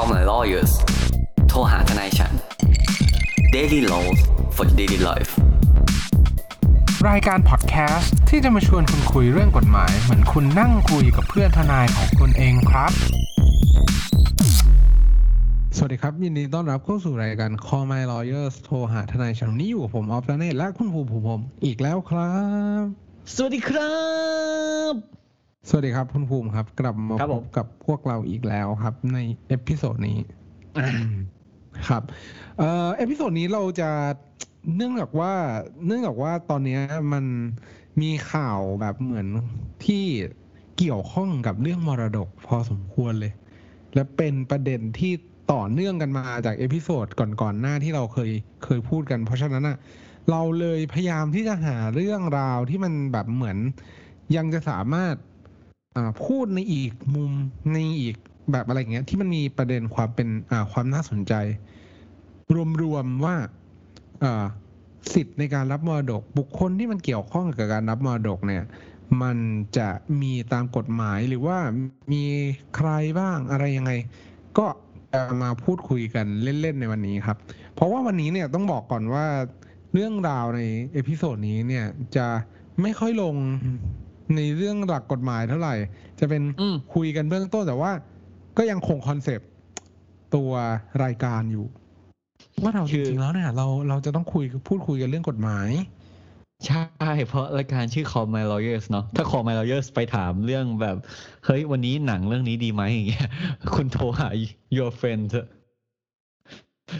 Call my lawyers โทรหาทนายฉัน Daily Laws for daily life รายการพอดแคสต์ที่จะมาชวนคุณคุยเรื่องกฎหมาย เหมือนคุณนั่งคุยกับเพื่อนทนายของคุณเองครับ สวัสดีครับ ยินดีต้อนรับเข้าสู่รายการ Call My Lawyers โทรหาทนายฉันวันนี้อยู่กับผมออฟและเนตและคุณภูมิภูมิผมอีกแล้วครับ สวัสดีครับ สวัสดีครับคุณภูมิครับ กลับมาครับพผมบกับพวกเราอีกแล้วครับ ใน episode นี้ครับ เอ่อ episode นี้เราจะเนื่องจากว่า เนื่องจากว่าตอนเนี้ยมันมีข่าวแบบเหมือนที่เกี่ยวข้องกับเรื่องมรดกพอสมควรเลย และเป็นประเด็นที่ต่อเนื่องกันมาจาก episode ก่อนๆหน้าที่เราเคยเคยพูดกัน เพราะฉะนั้นอะ เราเลยพยายามที่จะหาเรื่องราวที่มันแบบเหมือน ยังจะสามารถอ่า พูดในอีกมุมในอีกแบบอะไรอย่างเงี้ย ที่มันมีประเด็นความเป็นอ่าความน่าสนใจ รวมๆว่าอ่าสิทธิ์ในการรับมรดก บุคคลที่มันเกี่ยวข้องกับการรับมรดกเนี่ย มันจะมีตามกฎหมายหรือว่ามีใครบ้างอะไรยังไง ก็จะมาพูดคุยกันเล่นๆในวันนี้ครับ เพราะว่าวันนี้เนี่ยต้องบอกก่อนว่าเรื่องราวใน episode นี้เนี่ยจะไม่ค่อยลง ในเรื่องหลักกฎหมายเท่าไหร่ จะเป็นอืมคุยกันเบื้องต้นแต่ว่า ก็ยังคง concept ตัวรายการอยู่ ว่าเราจคือจริงๆแล้วเนี่ยเราเราจะต้องคุยพูดคุยกันเรื่องกฎหมาย ใช่ เพราะรายการชื่อ Call My Lawyers เนาะถ้า Call My Lawyers ไปถามเรื่องแบบ เฮ้ย วันนี้หนังเรื่องนี้ดีไหมอย่างเงี้ยคุณโทรหา your friend เถอะ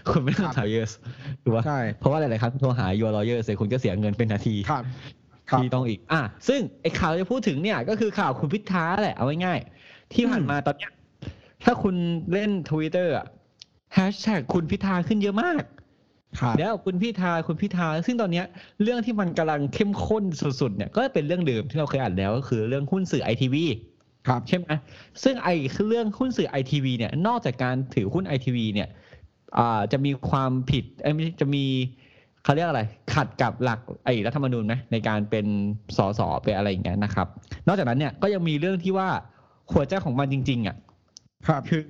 คุณไม่ต้องครับหา lawyers ถูกปะใช่เพราะว่าหลาย ๆ ครั้งคุณโทรหา your lawyers เสร็จคุณก็เสียเงินเป็นนาทีครับครับ ที่ต้องอีก อะซึ่งไอ้ข่าวที่จะพูดถึงเนี่ย ก็คือข่าวคุณพิธาแหละ เอาง่ายๆที่ผ่านอืมมาตอนเนี้ย ถ้าคุณเล่นทวิตเตอร์อะแฮชแท็กคุณพิธาขึ้นเยอะมากครับแล้วคุณพิธาคุณพิธาซึ่งตอนเนี้ย เรื่องที่มันกำลังเข้มข้นสุดๆเนี่ยก็เป็นเรื่องเดิมที่เราเคยอ่านแล้วก็คือเรื่องหุ้นสื่อไอทีวีครับใช่ไหมซึ่งไอ้เรื่องหุ้นสื่อไอทีวีเนี่ย นอกจากการถือหุ้นไอทีวีเนี่ยอ่าจะมีความผิดเอ้ยไม่ใช่จะมี เขาเรียกอะไร ขัดกับหลักไอ้รัฐธรรมนูญไหมในการเป็นสสเป็นอะไรอย่างเงี้ยนะครับ นอกจากนั้นเนี่ยก็ยังมีเรื่องที่ว่าหัวใจของมันจริงๆอะครับคือ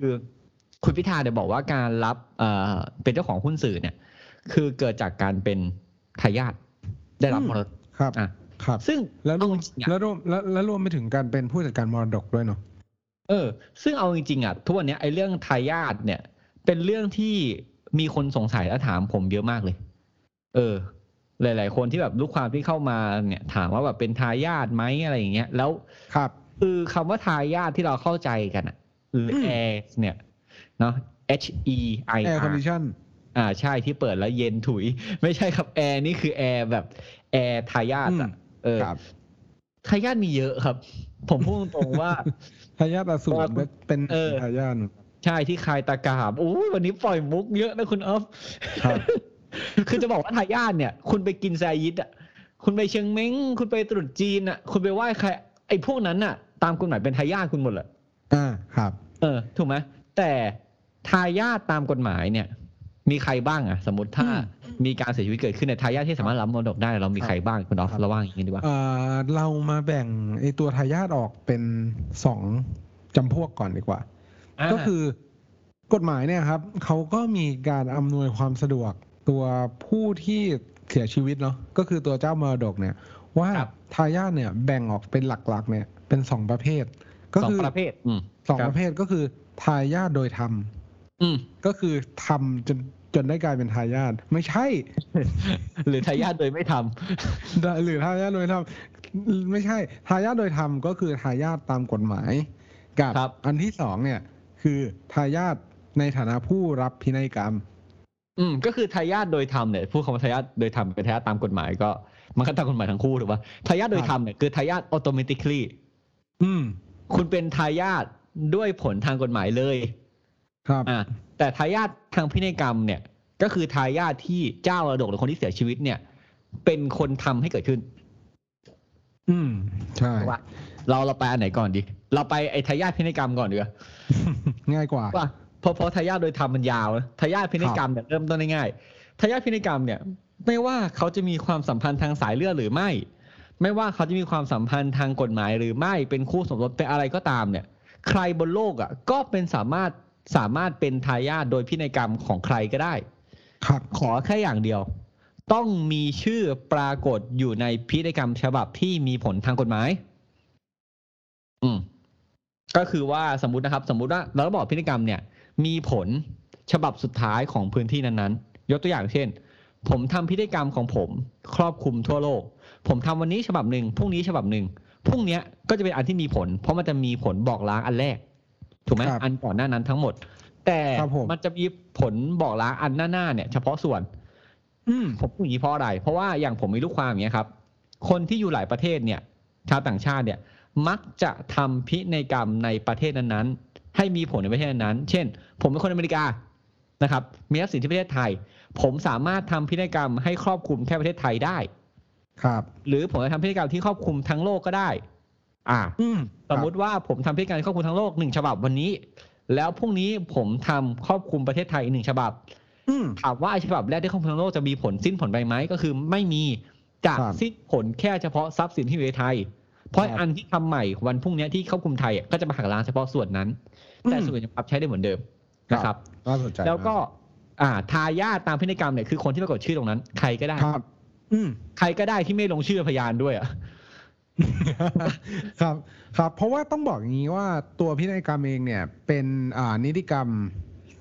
คุณพิธาเนี่ยบอกว่าการรับเอ่อเป็นเจ้าของหุ้นสื่อเนี่ย คือเกิดจากการเป็นทายาทได้รับอืมมรดกครับอะครับ ซึ่งแล้วรวมเอาจริงๆอะแล้วรวมแล้วแล้วรวมไปถึงการเป็นผู้จัดการมรดกด้วยเนาะเออ ซึ่งเอาจริงๆอะทุกวันเนี้ยไอ้เรื่องทายาทเนี่ย เป็นเรื่องที่มีคนสงสัยและถามผมเยอะมากเลย เออ หลาย ๆ คนที่แบบลูกความที่เข้ามาเนี่ย ถามว่าแบบเป็นทายาทไหมอะไรอย่างเงี้ย แล้วครับคือคำว่าทายาทที่เราเข้าใจกันอะหรืออืมแอร์เนี่ยเนาะ H E I air R condition อ่าใช่ที่เปิดแล้วเย็นถุย ไม่ใช่ครับแอร์นี่คือแอร์แบบแอร์ทายาทอะเออครับทายาทมีเยอะครับ ผมพูดตรงๆว่าทายาทอสูรครับเป็นเออทายาทใช่ที่คายตากาบโอ้ยวันนี้ปล่อยมุกเยอะนะคุณออฟ ครับคือจะบอกว่าทายาทเนี่ย คุณไปกินแซยิดอะคุณไปเชียงเม้ง คุณไปตรุษจีนอะ คุณไปไหว้ใคร ไอ้พวกนั้นอะ ตามกฎหมายเป็นทายาทคุณหมดเลยอ่าครับ เออ ถูกไหมแต่ทายาทตามกฎหมายเนี่ย มีใครบ้างอะ สมมติถ้าอืมมีการเสียชีวิตเกิดขึ้นในยทายาทที่สามารถรับมรดกได้เรามีใครบ้างคุณออฟครับเราว่าอย่างนี้ดีกว่าเอ่อเรามาแบ่งไอตัวทายาทออกเป็นสองจำพวกก่อนดีกว่า ก็คือกฎหมายเนี่ยครับเขาก็มีการอำนวยความสะดวก ตัวผู้ที่เสียชีวิตเนาะก็คือตัวเจ้ามรดกเนี่ย ว่าครับทายาทเนี่ยแบ่งออกเป็นหลักๆ เนี่ยเป็นสองประเภท ก็สองคือประเภทอืมสองครับประเภทก็คือทายาทโดยธรรมอืมก็คือทำจนจนได้กลายเป็นทายาทไม่ใช่ หรือทายาทโดยไม่ทำหรือทายาทโดยธรรมไม่ใช่ ทายาทโดยธรรมก็คือทายาทตามกฎหมายกับครับอันที่สองเนี่ย คือทายาทในฐานะผู้รับพินัยกรรม อืมก็คือทายาทโดยธรรมเนี่ยพูดคำว่าทายาทโดยธรรมเป็นทายาทตามกฎหมายก็มันก็ตามกฎหมายทั้งคู่ถูกป่ะทายาทโดยธรรมเนี่ยคือทายาท automatically อืม คุณเป็นทายาทด้วยผลทางกฎหมายเลย ครับอ่าแต่ทายาททางพินัยกรรมเนี่ย ก็คือทายาทที่เจ้ามรดกหรือคนที่เสียชีวิตเนี่ย เป็นคนทำให้เกิดขึ้น อืมใช่ถูกป่ะเราเราไปอันไหนก่อนดี เราไปไอ้ทายาทพินัยกรรมก่อนดีกว่าง่ายกว่าว่าเพ ราะเพราะทายาทโดยธรรมมันยาวนะทายาทพินัยกรรมเนี่ยเริ่มต้นได้ง่ายทายาทพินัยกรรมเนี่ย ไม่ว่าเขาจะมีความสัมพันธ์ทางสายเลือดหรือไม่ ไม่ว่าเขาจะมีความสัมพันธ์ทางกฎหมายหรือไม่เป็นคู่สมรสเป็นอะไรก็ตามเนี่ย ใครบนโลกอะ ก็เป็นสามารถสามารถเป็นทายาทโดยพินัยกรรมของใครก็ได้ ครับขอแค่อย่างเดียว ต้องมีชื่อปรากฏอยู่ในพินัยกรรมฉบับที่มีผลทางกฎหมาย อืมก็คือว่าสมมตินะครับ สมมุติว่าระบอบพินัยกรรมเนี่ย มีผลฉบับสุดท้ายของพื้นที่นั้นๆ ยกตัวอย่างเช่น ผมทำพินัยกรรมของผมครอบคลุมทั่วโลก ผมทำวันนี้ฉบับหนึ่งพรุ่งนี้ฉบับหนึ่งพรุ่งเนี้ยก็จะเป็นอันที่มีผล เพราะมันจะมีผลบอกล้างอันแรก ถูกไหมครับอันก่อนหน้านั้นทั้งหมด แต่ครับผมมันจะมีผลบอกล้างอันหน้าๆเนี่ย เฉพาะส่วน อืมผมพูดอย่างนี้เพราะอะไร เพราะว่าอย่างผมมีลูกความอย่างเงี้ยครับ คนที่อยู่หลายประเทศเนี่ย ชาวต่างชาติเนี่ย มักจะทำพินัยกรรมในประเทศนั้นๆ ให้มีผลในประเทศนั้นๆเช่น ผมเป็นคนอเมริกานะครับ มีทรัพย์สินที่ประเทศไทย ผมสามารถทำพินัยกรรมให้ครอบคลุมแค่ประเทศไทยได้ ครับ หรือผมจะทำพินัยกรรมที่ครอบคลุมทั้งโลกก็ได้ อ่าอืมสมมุติว่าผมทำพิธีการครอบคลุมทั้งโลกหนึ่งฉบับวันนี้ แล้วพรุ่งนี้ผมทำครอบคลุมประเทศไทยอีกหนึ่งฉบับอืมถามว่าไอ้ฉบับแรกที่ครอบคลุมทั้งโลกจะมีผลสิ้นผลไปไหมก็คือไม่มีจะครับสิ้นผลแค่เฉพาะทรัพย์สินที่อยู่ในไทย เพราะครับอันที่ทำใหม่วันพรุ่งนี้ที่ครอบคลุมไทยอะก็จะมาหักล้างเฉพาะส่วนนั้น แต่อืมส่วนอื่นยังปรับใช้ได้เหมือนเดิมครับนะครับน่าสนใจแล้วก็มาอ่าทายาทตามพินัยกรรมเนี่ยคือคนที่ปรากฏชื่อตรงนั้น ใครก็ได้ครับ อืมใครก็ได้ที่ไม่ลงชื่อพยานด้วยอะครับ ครับ เพราะว่าต้องบอกอย่างนี้ว่าตัวพินัยกรรมเองเนี่ย เป็นอ่านิติกรรม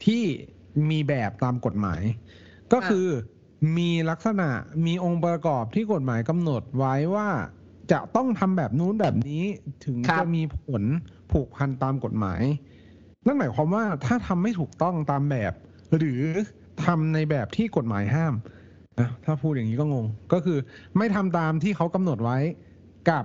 ที่มีแบบตามกฎหมาย ก็คือมีลักษณะมีองค์ประกอบที่กฎหมายกำหนดไว้ว่าจะต้องทำแบบนู้นแบบนี้ถึงครับจะมีผลผูกพันตามกฎหมาย นั่นหมายความว่าถ้าทำไม่ถูกต้องตามแบบ หรือทำในแบบที่กฎหมายห้ามนะถ้าพูดอย่างนี้ก็งง ก็คือไม่ทำตามที่เขากำหนดไว้กับ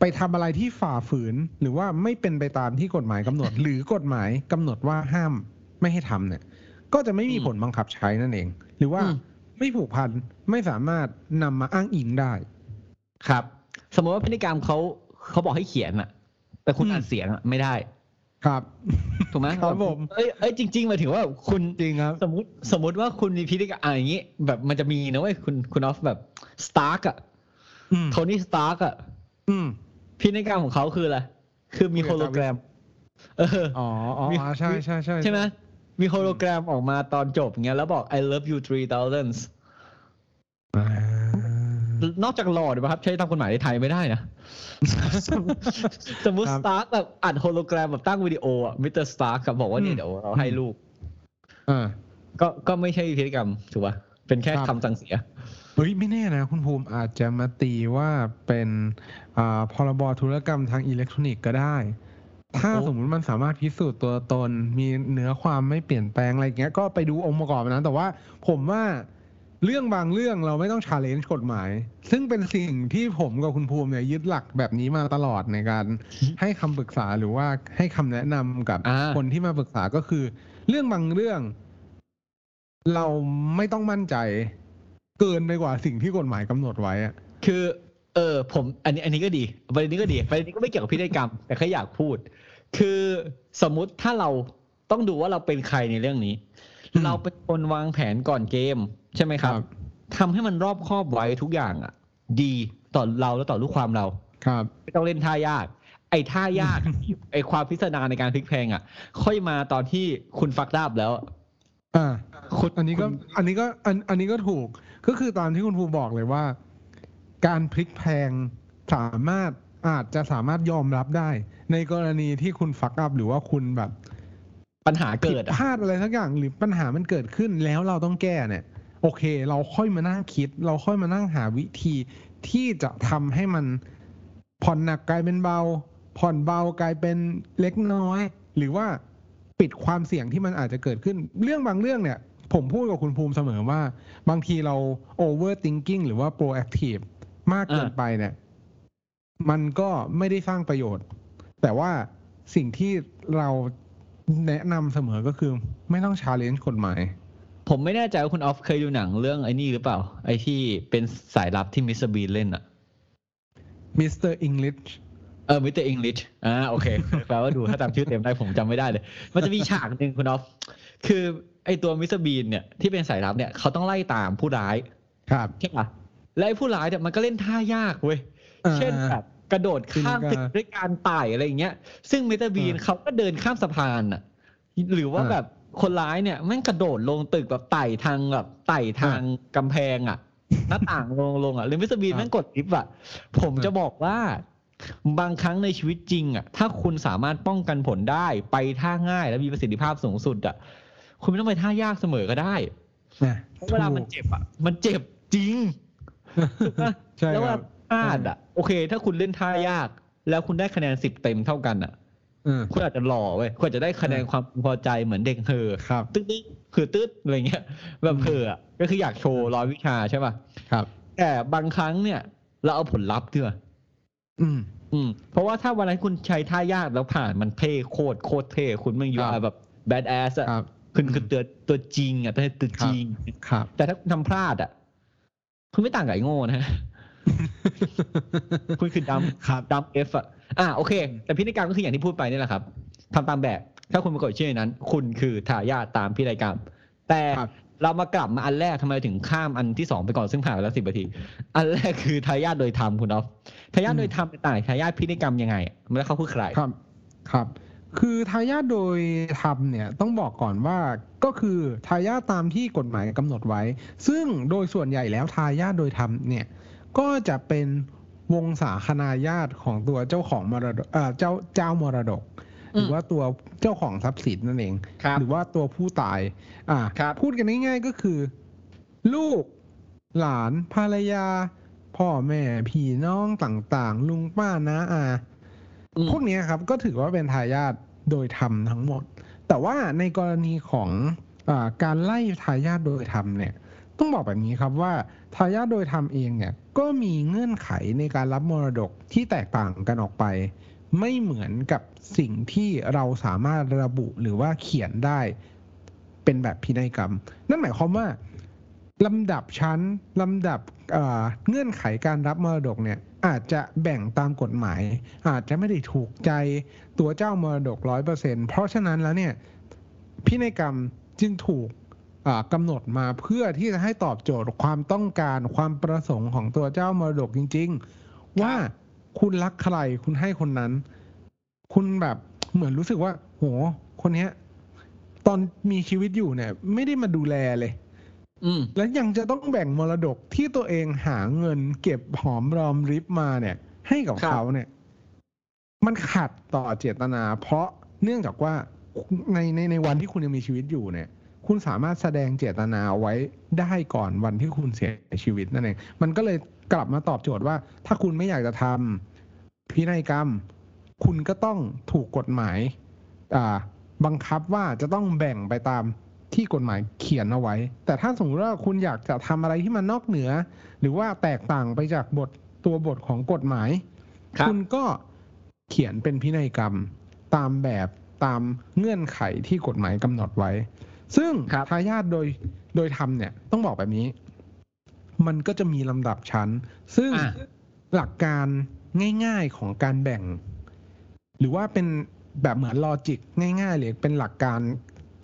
ไปทำอะไรที่ฝ่าฝืน หรือว่าไม่เป็นไปตามที่กฎหมายกำหนด หรือกฎหมายกำหนดว่าห้ามไม่ให้ทำเนี่ย ก็จะไม่มีอืมผลบังคับใช้นั่นเอง หรือว่าอืมไม่ผูกพันไม่สามารถนำมาอ้างอิงได้ ครับ สมมติว่าพินัยกรรมเขาเขาบอกให้เขียนอะแต่คุณอืมอัดเสียงอะไม่ได้ ครับ ถูกไหมครับผม เอ้ยเอ้ยจริงๆหมายถึงว่าคุณจริงครับ สมมติสมมติว่าคุณมีพินัยกรรมอ่าอย่างนี้ แบบมันจะมีนะเว้ยคุณคุณออฟแบบสตาร์กอะอืมโทนี่สตาร์กอะอืม พินัยกรรมของเขาคืออะไรคือมีคุโฮยกับโลแกรม เออ อ๋ออ๋อมีอ๋อใช่ใช่ใช่ ใช่ไหมมีโฮโลแกรมออกมาตอนจบเงี้ยแล้วบอก I love you three thousands อ่า นอกจากหล่อด้วยป่ะครับ ใช้ตามกฎหมายในไทยไม่ได้นะ สมมติสตาร์กแบบอัดโฮโลแกรมแบบตั้งวิดีโออะมิสเตอร์สตาร์กบอกว่าเนี่ยเดี๋ยวเราให้ลูกอ่าก็ก็ไม่ใช่พิธีกรรมถูกป่ะเป็นแค่ครับคำสั่งเสียเฮ้ยไม่แน่นะ คุณภูมิอาจจะมาตีว่าเป็นอ่าพรบธุรกรรมทางอิเล็กทรอนิกส์ก็ได้ ถ้าโอ้สมมติมันสามารถพิสูจน์ตัวตน มีเนื้อความไม่เปลี่ยนแปลงอะไรอย่างเงี้ยก็ไปดูองค์ประกอบนั้น แต่ว่าผมว่า เรื่องบางเรื่องเราไม่ต้อง challenge กฎหมาย ซึ่งเป็นสิ่งที่ผมกับคุณภูมิเนี่ยยึดหลักแบบนี้มาตลอดในการให้คำปรึกษาหรือว่าให้คำแนะนำกับอ่าคนที่มาปรึกษาก็คือ เรื่องบางเรื่อง เราไม่ต้องมั่นใจ เกินไปกว่าสิ่งที่กฎหมายกำหนดไว้อะคือ เออ ผม อันนี้ อันนี้ก็ดีประเด็นนี้ก็ดีประเด็นนี้ก็ไม่เกี่ยวกับพิธีกรรม แต่แค่อยากพูด คือสมมุติถ้าเราต้องดูว่าเราเป็นใครในเรื่องนี้อืมเราเป็นคนวางแผนก่อนเกม ใช่ไหมครับครับทำให้มันรอบคอบไว้ทุกอย่างอะ ดีต่อเราและต่อลูกความเรา ครับไม่ต้องเล่นท่ายาก ไอ้ท่ายากไอ้ความพิสดารในการพลิกแพลงอะ ค่อยมาตอนที่คุณฟักดับแล้วอ่าคุณอันนี้ก็คุณอันนี้ก็อันอันนี้ก็ถูกก็คือตามที่คุณภูบอกเลยว่า การพลิกแพลงสามารถอาจจะสามารถยอมรับได้ ในกรณีที่คุณฟักอัพหรือว่าคุณแบบ ปัญหาผิเกิดดอะพลาดอะไรทั้งอย่างหรือปัญหามันเกิดขึ้นแล้วเราต้องแก้เนี่ย โอเค เราค่อยมานั่งคิด เราค่อยมานั่งหาวิธีที่จะทำให้มันผ่อนหนักกลายเป็นเบา ผ่อนเบากลายเป็นเล็กน้อย หรือว่าปิดความเสี่ยงที่มันอาจจะเกิดขึ้น เรื่องบางเรื่องเนี่ย ผมพูดกับคุณภูมิเสมอว่า บางทีเรา overthinking หรือว่า proactive มากเกินไปเนี่ย มันก็ไม่ได้สร้างประโยชน์ แต่ว่าสิ่งที่เราแนะนำเสมอก็คือ ไม่ต้อง challenge กฎหมาย ผมไม่แน่ใจว่าคุณออฟเคยดูหนังเรื่องไอ้นี่หรือเปล่า ไอ้ที่เป็นสายลับที่มิสเตอร์บีนเล่นอะ Mr. English เออมิสเตอร์อังกฤษอ่าโอเคแปลว่าดูถ้าจำชื่อเต็มได้ผมจำไม่ได้เลย มันจะมีฉากหนึ่งคุณออฟคือไอตัวมิสเตอร์บีนเนี่ยที่เป็นสายลับเนี่ยเขาต้องไล่ตามผู้ร้ายครับใช่ปะและไอ้ผู้ร้ายเนี่ยมันก็เล่นท่ายากเว้ยอ่าเช่นแบบกระโดดข้ามจริตึงกก็ด้วยการไต่อะไรอย่างเงี้ย ซึ่งมิสเตอร์บีนอ่าเขาก็เดินข้ามสะพานอะหรือว่าอ่าแบบ คนร้ายเนี่ยแม่งกระโดดลงตึกแบบไต่ทางแบบไต่ทางกำแพงอะ หน้าต่างลงลงอะหรือมิสเตอร์บีนอ่าแม่งกดลิฟต์อะ ผมอ่าจะบอกว่าบางครั้งในชีวิตจริงอะ ถ้าคุณสามารถป้องกันผลได้ไปท่าง่ายและมีประสิทธิภาพสูงสุดอะ คุณไม่ต้องไปท่ายากเสมอก็ได้นะเพราะเวลามันเจ็บอะ มันเจ็บจริงถูกปะใช่แล้วคว่ารับพลาดอะ โอเค ถ้าคุณเล่นท่ายาก แล้วคุณได้คะแนนสิบเต็มเท่ากันอะเออ คุณอาจจะหล่อเว้ยคุณอาจจะได้คะแนนความพึงพอใจเหมือนเด็กเฮอครับตึ๊ดตึ๊ดคือตึ๊ดอะไรเงี้ยแบบอืมเฮออะก็คืออยากโชว์ร้อยวิชาใช่ป่ะครับ แต่บางครั้งเนี่ย เราเอาผลลัพธ์ดีกว่าอืม อืม เพราะว่าถ้าวันนั้นคุณใช้ท่ายากแล้วผ่านมันเท่โคตรโคตรเท่คุณมันอยู่ครับแบบแบดแอสอะครับคุณคือตัวตัวจริงอะตัวตัวจริงครับ แต่ถ้าคุณทำพลาดอะคุณไม่ต่างกับไอ้โง่นะ คุณคือดำครับดัมเอฟอะอะโอเค แต่พินัยกรรมก็คืออย่างที่พูดไปนี่แหละครับทำตามแบบ ถ้าคุณปรากฏชื่อในนั้น คุณคือทายาทตามพินัยกรรม แต่ครับเรามากลับมาอันแรกทำไมถึงข้ามอันที่สองไปก่อนซึ่งผ่านไปแล้วสิบนาที อันแรกคือทายาทโดยธรรมคุณอ๊อฟทายาทโดยธรรมเป็นต่างจากทายาทพินัยกรรมยังไงไม่แล้วเขาคือใครครับ ครับ คือทายาทโดยธรรมเนี่ยต้องบอกก่อนว่าก็คือทายาทตามที่กฎหมายกำหนดไว้ ซึ่งโดยส่วนใหญ่แล้วทายาทโดยธรรมเนี่ย ก็จะเป็นวงศาคณาญาติของตัวเจ้าของมรดกเอ่อเจ้าเจ้ามรดก หรือว่าตัวเจ้าของทรัพย์สินนั่นเองครับหรือว่าตัวผู้ตาย อ่าครับพูดกันง่ายๆก็คือ ลูกหลานภรรยา พ่อแม่พี่น้องต่างๆ ลุงป้าน้าอาอืมพวกเนี้ยครับก็ถือว่าเป็นทายาทโดยธรรมทั้งหมด แต่ว่าในกรณีของอาการไล่ทายาทโดยธรรมเนี่ย ต้องบอกแบบนี้ครับว่า ทายาทโดยธรรมเองเนี่ยก็มีเงื่อนไขในการรับมรดกที่แตกต่างกันออกไป ไม่เหมือนกับสิ่งที่เราสามารถระบุหรือว่าเขียนได้เป็นแบบพินัยกรรม นั่นหมายความว่าลำดับชั้นลำดับเเงื่อนไขการรับมรดกเนี่ยอาจจะแบ่งตามกฎหมาย อาจจะไม่ได้ถูกใจตัวเจ้ามรดกร้อยเปอร์เซ็นเพราะฉะนั้นแล้วเนี่ยพินัยกรรมจึงถูก กำหนดมาเพื่อที่จะให้ตอบโจทย์ความต้องการความประสงค์ของตัวเจ้ามรดกจริง ๆ ว่าคุณรักใครคุณให้คนนั้น คุณแบบเหมือนรู้สึกว่า โห คนเนี้ย ตอนมีชีวิตอยู่เนี่ย ไม่ได้มาดูแลเลยอืมแล้วยังจะต้องแบ่งมรดกที่ตัวเองหาเงิน เก็บหอมรอมริบมาเนี่ย ให้กับครับเขาเนี่ย มันขัดต่อเจตนา เพราะเนื่องจากว่าในในในวันที่คุณยังมีชีวิตอยู่เนี่ย คุณสามารถแสดงเจตนาไว้ได้ก่อนวันที่คุณเสียชีวิตนั่นเองมันก็เลยกลับมาตอบโจทย์ว่า ถ้าคุณไม่อยากจะทำพินัยกรรม คุณก็ต้องถูกกฎหมายอ่าบังคับว่าจะต้องแบ่งไปตามที่กฎหมายเขียนเอาไว้ แต่ถ้าสมมติว่าคุณอยากจะทำอะไรที่มันนอกเหนือ หรือว่าแตกต่างไปจากบทตัวบทของกฎหมายครับณก็เขียนเป็นพินัยกรรม ตามแบบตามเงื่อนไขที่กฎหมายกำหนดไว้ ซึ่งครับทายาทโดยโดยธรรมเนี่ยต้องบอกแบบนี้ มันก็จะมีลำดับชั้น ซึ่งอะหลักการง่าย ๆของการแบ่ง หรือว่าเป็นแบบเหมือนลอจิกง่ายๆเลยเป็นหลักการ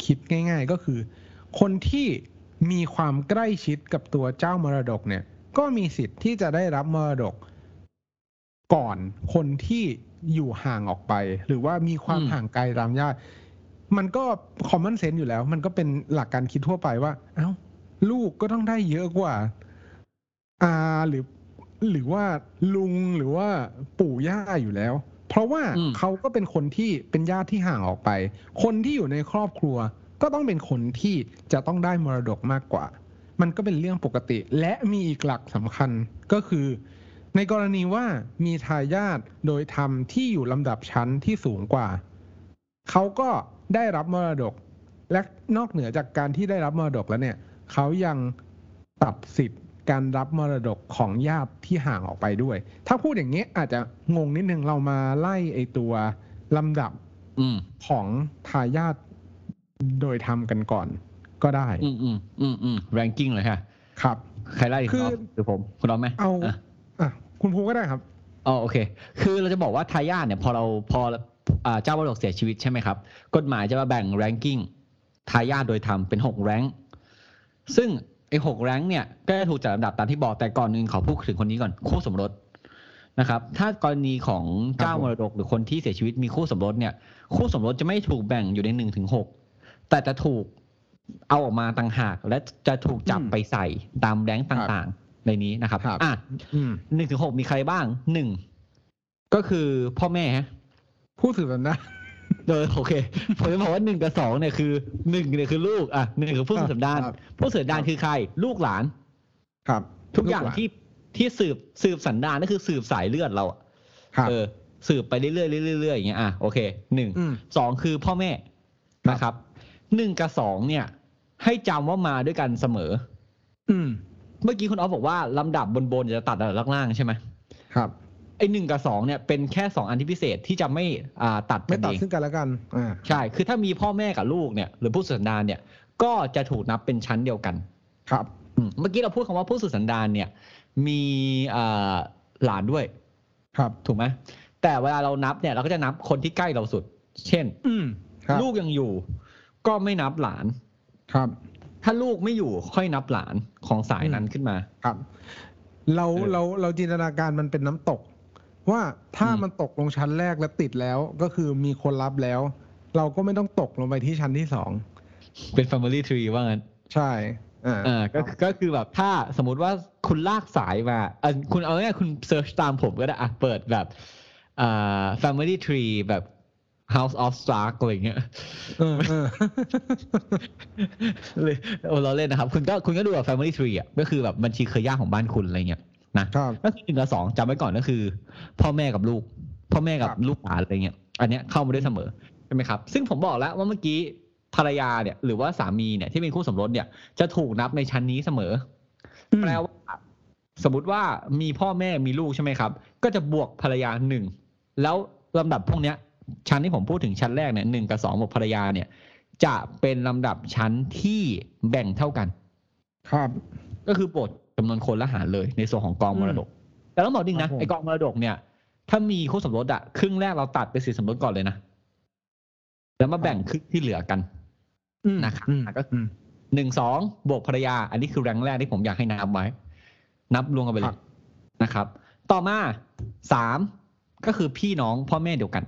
คิดง่าย ๆ ก็คือ คนที่มีความใกล้ชิดกับตัวเจ้ามรดกเนี่ย ก็มีสิทธิ์ที่จะได้รับมรดก ก่อนคนที่อยู่ห่างออกไป หรือว่ามีความอืมห่างไกลตามญาติ มันก็คอมมอนเซนส์อยู่แล้ว มันก็เป็นหลักการคิดทั่วไปว่า เอ้า ลูกก็ต้องได้เยอะกว่าอาหรือหรือว่าลุงหรือว่าปู่ย่าอยู่แล้ว เพราะว่าอืมเขาก็เป็นคนที่เป็นญาติที่ห่างออกไป คนที่อยู่ในครอบครัว ก็ต้องเป็นคนที่จะต้องได้มรดกมากกว่า มันก็เป็นเรื่องปกติ และมีอีกหลักสำคัญก็คือ ในกรณีว่ามีทายาทโดยธรรมที่อยู่ลำดับชั้นที่สูงกว่า เขาก็ ได้รับมรดก และนอกเหนือจากการที่ได้รับมรดกแล้วเนี่ยเขายังตัดสิทธิ์การรับมรดกของญาติที่ห่างออกไปด้วย ถ้าพูดอย่างนี้อาจจะงงนิดนึงเรามาไล่ไอตัวลำดับอืมของทายาทโดยธรรมกันก่อนก็ได้ อืมอืมอืมอืม ranking เลยค่ะ ครับ ใครไล่คือณหรือผม คุณร้องไหมเอาะอะคุณภูก็ได้ครับอ๋อโอเค คือเราจะบอกว่าทายาทเนี่ย พอเราพออ่า เจ้ามรดกเสียชีวิตใช่ไหมครับ กฎหมายจะมาแบ่ง ranking ทายาทโดยธรรมเป็นหกแรงซึ่งไอ้หกแรงเนี่ยก็จะถูกจัดลำดับตามที่บอกแต่ก่อนหนึ่งขอพูดถึงคนนี้ก่อนคู่สมรสนะครับ ถ้ากรณีของเจ้ามรดกหรือคนที่เสียชีวิตมีคู่สมรสเนี่ย คู่สมรสจะไม่ถูกแบ่งอยู่ในหนึ่งถึงหกแต่จะถูกเอาออกมาต่างหาก และจะถูกจับอืมไปใส่ตามแรงค์ครับต่างๆ ในนี้นะครับครับอะอืมหนึ่งถึงหกมีใครบ้างหนึ่งก็คือพ่อแม่ฮะ ผู้สืบสันดานเออโอเคผมจะบอกว่าหนึ่งกับสองเนี่ยคือหนึ่งเนี่ยคือลูกอะหนึ่งคือผู้สืบสันดานครับผู้สืบสันดานคือใคร ลูกหลาน ครับ ทุกอย่างลูหลนที่ที่สืบสืบสันดานนั่นคือสืบสายเลือดเราอะครับเออ สืบไปเรื่อยๆเรื่อยๆอย่างเงี้ยอะโอเคหนึ่งอืมสองคือพ่อแม่ครับนะครับหนึ่งกับสองเนี่ย ให้จำว่ามาด้วยกันเสมอ อืม เมื่อกี้คุณออฟบอกว่าลำดับบนๆจะตัดลำดับล่างๆใช่ไหมครับ ไอหนึ่งกับสองเนี่ยเป็นแค่สองอันที่พิเศษที่จะไม่อ่าตัดไม่กันตัดเองซึ่งกันและกันอ่าใช่ คือถ้ามีพ่อแม่กับลูกเนี่ยหรือผู้สืบสันดานเนี่ยก็จะถูกนับเป็นชั้นเดียวกันครับอืมเมื่อกี้เราพูดคำว่าผู้สืบสันดานเนี่ยมีอ่าหลานด้วย ครับ ถูกไหมแต่เวลาเรานับเนี่ยเราก็จะนับคนที่ใกล้เราสุด เช่น อืมครับลูกยังอยู่ ก็ไม่นับหลาน ครับ ถ้าลูกไม่อยู่ค่อยนับหลานของสายนั้นขึ้นมา ครับ เราเออ เราเราจินตนาการมันเป็นน้ำตก ว่าถ้าอืมมันตกลงชั้นแรกแล้วติดแล้วก็คือมีคนรับแล้ว เราก็ไม่ต้องตกลงไปที่ชั้นที่สองเป็น family tree ว่างั้น ใช่อ่าอ่าก็ก็คือแบบถ้าสมมุติว่าคุณลากสายมาอะคุณเอาง่ายๆคุณเซิร์ชตามผมก็ได้อะเปิดแบบอ่า family tree แบบ house of stark อะไรอย่างเงี้ยเออเออเลยโอ้เราเล่นนะครับ คุณก็คุณก็ดูแบบ family tree อะก็คือแบบบัญชีเครือญาติของบ้านคุณอะไรเงี้ย นะครับก็คือหนึ่งกับสองจำไว้ก่อนก็คือ พ่อแม่กับลูก พ่อแม่กับครับลูกหลานอะไรเงี้ย อันเนี้ยเข้ามาได้เสมอใช่ไหมครับ ซึ่งผมบอกแล้วว่าเมื่อกี้ภรรยาเนี่ย หรือว่าสามีเนี่ยที่เป็นคู่สมรสเนี่ย จะถูกนับในชั้นนี้เสมอแปลว่าสมมติว่ามีพ่อแม่มีลูกใช่ไหมครับ ก็จะบวกภรรยาหนึ่งแล้วลำดับพวกเนี้ย ชั้นที่ผมพูดถึงชั้นแรกเนี่ยหนึ่งกับสองบวกภรรยาเนี่ย จะเป็นลำดับชั้นที่แบ่งเท่ากัน ครับ ก็คือโปรด จำนวนคนละหารเลยในส่วนของกองมรดก แต่ต้องบอกจริงครันะบผมไอกองมรดกเนี่ย ถ้ามีคู่สมรสอะครึ่งแรกเราตัดไปสินสมรสก่อนเลยนะแล้วมาแบ่งครึ่งที่เหลือกันอืมนะครับอืมก็อืมหนึ่งสองบวกภรรยา อันนี้คือแรงแรกที่ผมอยากให้นับไว้ นับรวมกันไปเลครัยบนะครับ ต่อมาสามก็คือพี่น้องพ่อแม่เดียวกัน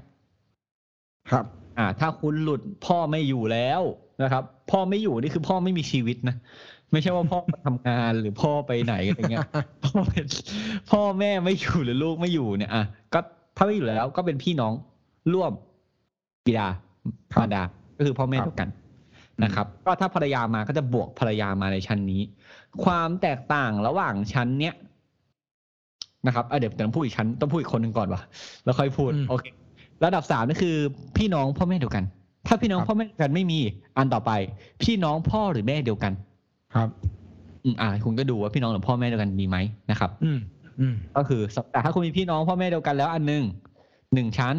ครับ อ่า ถ้าคุณหลุดพ่อไม่อยู่แล้วนะครับ พ่อไม่อยู่นี่คือพ่อไม่มีชีวิตนะ ไม่ใช่ว่าพ่อไปทำงานหรือพ่อไปไหนอะไรเงี้ยพ่อเป็นพ่อแม่ไม่อยู่หรือลูกไม่อยู่เนี่ยอะก็ถ้าไม่อยู่แล้วก็เป็นพี่น้องร่วมบิดาครับมารดา ก็คือพ่อแม่ครับเดียวกันนะครับ ก็ถ้าภรรยามาก็จะบวกภรรยามาในชั้นนี้ ความแตกต่างระหว่างชั้นเนี้ยนะครับอะเดี๋ยวต้องพูดอีกชั้นต้องพูดอีกคนหนึ่งก่อนวะแล้วค่อยพูดอืมโอเคระดับสามนี่คือพี่น้องพ่อแม่เดียวกัน ถ้าพี่น้องครับพ่อแม่เดียวกันไม่มีอันต่อไป พี่น้องพ่อหรือแม่เดียวกัน ครับอืมอ่า คุณก็ดูว่าพี่น้องหรือพ่อแม่เดียวกันมีไหมนะครับ อืมอืมก็คือแต่ถ้าคุณมีพี่น้องพ่อแม่เดียวกันแล้วอันหนึ่งหนึ่งชั้น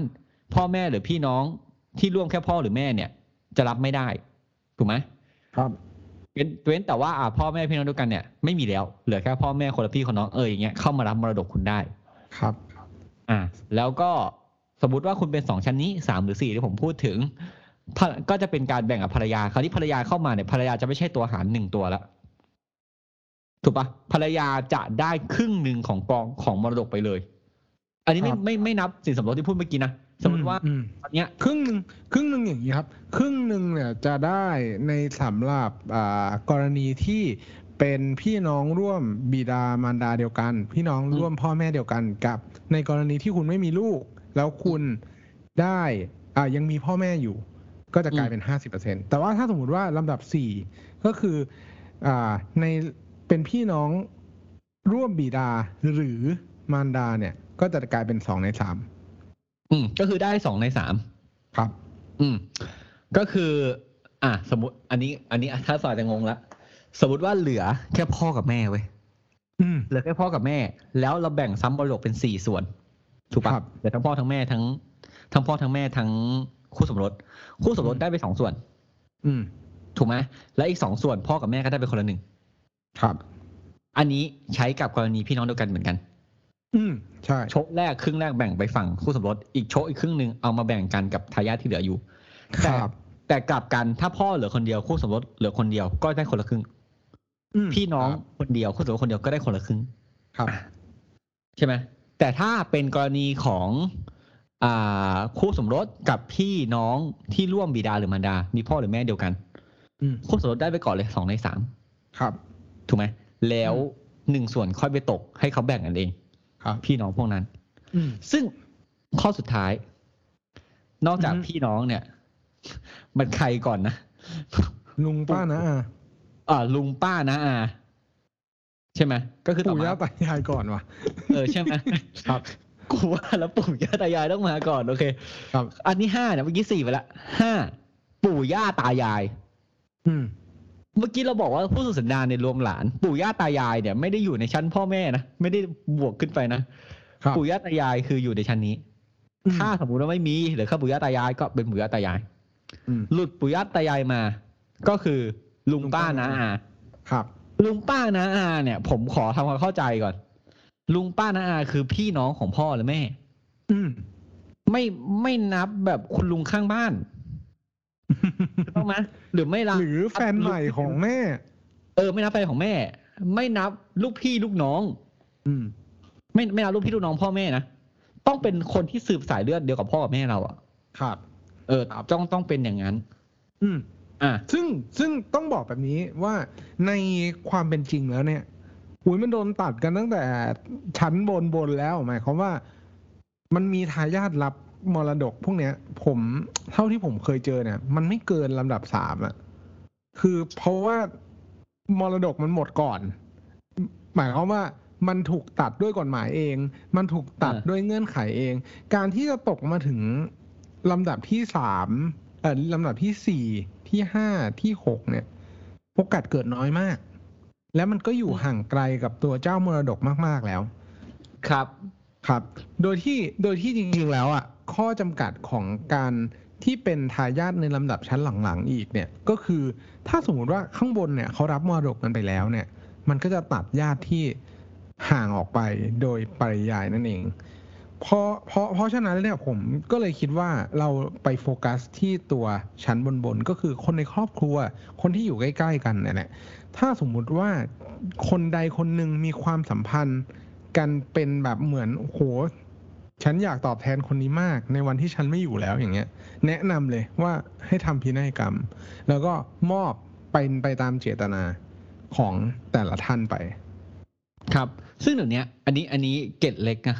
พ่อแม่หรือพี่น้องที่ร่วมแค่พ่อหรือแม่เนี่ย จะรับไม่ได้ถูกไหมครับเว้นเว้นแต่ว่าอ่าพ่อแม่พี่น้องเดียวกันเนี่ยไม่มีแล้วเหลือแค่พ่อแม่คนละพี่คนน้องเอออย่างเงี้ยเข้ามารับมรดกคุณได้ครับ อ่า แล้วก็สมมติว่าคุณเป็นสองชั้นนี้สามหรือสี่ที่ผมพูดถึงภร ก็จะเป็นการแบ่งกับภรรยาคราวนี้ภรรยาเข้ามาเนี่ยภรรยาจะไม่ใช่ตัวหารหนึ่งตัวละถูกปะภรรยาจะได้ครึ่งหนึ่งของกองของมรดกไปเลย อันนี้ไม่ครับไม่ไม่นับสินสมรสที่พูดเมื่อกี้นะสมมติว่าอืมตอนเนี้ยครึ่งหนึ่งครึ่งหนึ่งอย่างนี้ครับ ครึ่งหนึ่งเนี่ยจะได้ในสำหรับอ่ากรณีที่เป็นพี่น้องร่วมบิดามารดาเดียวกัน พี่น้องร่วมพ่อแม่เดียวกันกับ ในกรณีที่คุณไม่มีลูก แล้วคุณได้อ่ายังมีพ่อแม่อยู่ ก็จะกลายเป็นห้าสิบเปอร์เซ็นแต่ว่าถ้าสมมติว่าลำดับสี่ก็คืออ่าในเป็นพี่น้องร่วมบิดาหรือมารดาเนี่ย ก็จะกลายเป็นสองในสามอืม ก็คือได้สองในสามครับ อืม ก็คือ อะสมมติ อันนี้ อันนี้ถ้าสอยจะงงละสมมติว่าเหลือแค่พ่อกับแม่เว้ยอืมเหลือแค่พ่อกับแม่ แล้วเราแบ่งซ้ำมรดกเป็นสี่ส่วน ถูกปะครับเหลือทั้งพ่อทั้งแม่ทั้ง ทั้งพ่อทั้งแม่ทั้ง คู่สมรส คู่สมรสอืมได้ไปสองส่วน อืม ถูกไหมและอีกสองส่วนพ่อกับแม่ก็ได้ไปคนละหนึ่งครับ อันนี้ใช้กับกรณีพี่น้องเดียวกันเหมือนกัน อืมใช่โชคแรกครึ่งแรกแบ่งไปฝั่งคู่สมรส อีกโชคอีกครึ่งหนึ่งเอามาแบ่งกันกับทายาทที่เหลืออยู่คแต่รับแต่กลับกันถ้าพ่อเหลือคนเดียวคู่สมรสเหลือคนเดียวก็ได้คนละครึ่งอืมพี่น้องครับคนเดียวคู่สมรสคนเดียวก็ได้คนละครึ่ง ครับ ใช่ไหมแต่ถ้าเป็นกรณีของอ่า คู่สมรสกับพี่น้องที่ร่วมบิดาหรือมารดา มีพ่อหรือแม่เดียวกันอืมคู่สมรสได้ไปก่อนเลยสองในสามครับ ถูกไหมแล้วหนึ่งส่วนค่อยไปตกให้เขาแบ่งกันเอง ครับ พี่น้องพวกนั้นอืมซึ่งข้อสุดท้าย นอกจากอือฮึพี่น้องเนี่ย มันใครก่อนนะลุงป้านะอาอ่าลุงป้านะอาใช่ไหมก็คือต่อปู่มาย่าตายายก่อนว่ะเออใช่ไหมครับ กูว่าแล้วปู่ย่าตายายต้องมาก่อนโอเค ครับ อันนี้ห้าเนี่ยเมื่อกี้สี่ไปละห้าปู่ย่าตายาย อืม เมื่อกี้เราบอกว่าผู้สุสันดานในยรวมหลาน ปู่ย่าตายายเนี่ยไม่ได้อยู่ในชั้นพ่อแม่นะไม่ได้บวกขึ้นไปนะครับ ปู่ย่าตายายคืออยู่ในชั้นนี้ อืม ถ้าสมมุติว่าไม่มีหรือข้าปู่ย่าตายายก็เป็นปู่ย่าตายาย อืม หลุดปู่ย่าตายายมา ก็คือลุงลุงป้าป้านาอา ครับ ลุงป้านาอาเนี่ย ผมขอทำความเข้าใจก่อน ลุงป้านาอาคือพี่น้องของพ่อหรือแม่ อืม ไม่ไม่นับแบบคุณลุงข้างบ้านถูกต้องไหมหรือไม่ละหรือแฟนใหม่ของแม่ เออ ไม่นับแฟนของแม่ ไม่นับลูกพี่ลูกน้อง อืม ไม่ไม่นับลูกพี่ลูกน้องพ่อแม่นะต้องเป็นคนที่สืบสายเลือดเดียวกับพ่อกับแม่เราอะครับ เออต้องต้องเป็นอย่างนั้น อืม อะซึ่งซึ่งต้องบอกแบบนี้ว่าในความเป็นจริงแล้วเนี่ย อุ้ยมันโดนตัดกันตั้งแต่ชั้นบนบนๆแล้วหมายความว่า มันมีทายาทรับมรดกพวกเนี้ย ผมเท่าที่ผมเคยเจอเนี่ย มันไม่เกินลำดับสามอะคือเพราะว่ามรดกมันหมดก่อน หมายความว่ามันถูกตัดด้วยกฎหมายเอง มันถูกตัดด้วยเงื่อนไขเอง การที่จะตกมาถึงลำดับที่สามเอ่อลำดับที่สี่ที่ห้าที่หกเนี่ย โอกาสเกิดน้อยมาก แล้วมันก็อยู่ห่างไกลกับตัวเจ้ามรดกมาก ๆแล้ว ครับครับ โดยที่โดยที่จริงๆแล้วอะข้อจำกัดของการที่เป็นทายาทในลำดับชั้นหลังๆ อีกเนี่ยก็คือถ้าสมมุติว่าข้างบนเนี่ยเขารับมรดกกันไปแล้วเนี่ย มันก็จะตัดญาติที่ห่างออกไปโดยปริยายนั่นเอง เพราะเพราะเพราะฉะนั้นเนี่ยผมก็เลยคิดว่าเราไปโฟกัสที่ตัวชั้นบนๆก็คือคนในครอบครัว คนที่อยู่ใกล้ ๆ กันเนี่ยแหละถ้าสมมุติว่าคนใดคนหนึ่งมีความสัมพันธ์กันเป็นแบบเหมือนโหฉันอยากตอบแทนคนนี้มากในวันที่ฉันไม่อยู่แล้วอย่างเงี้ย แนะนำเลยว่าให้ทำพินัยกรรม แล้วก็มอบเป็นไปตามเจตนาของแต่ละท่านไป ครับ ซึ่งเดี๋ยวนี้อันนี้อันนี้เกร็ดเล็กนะ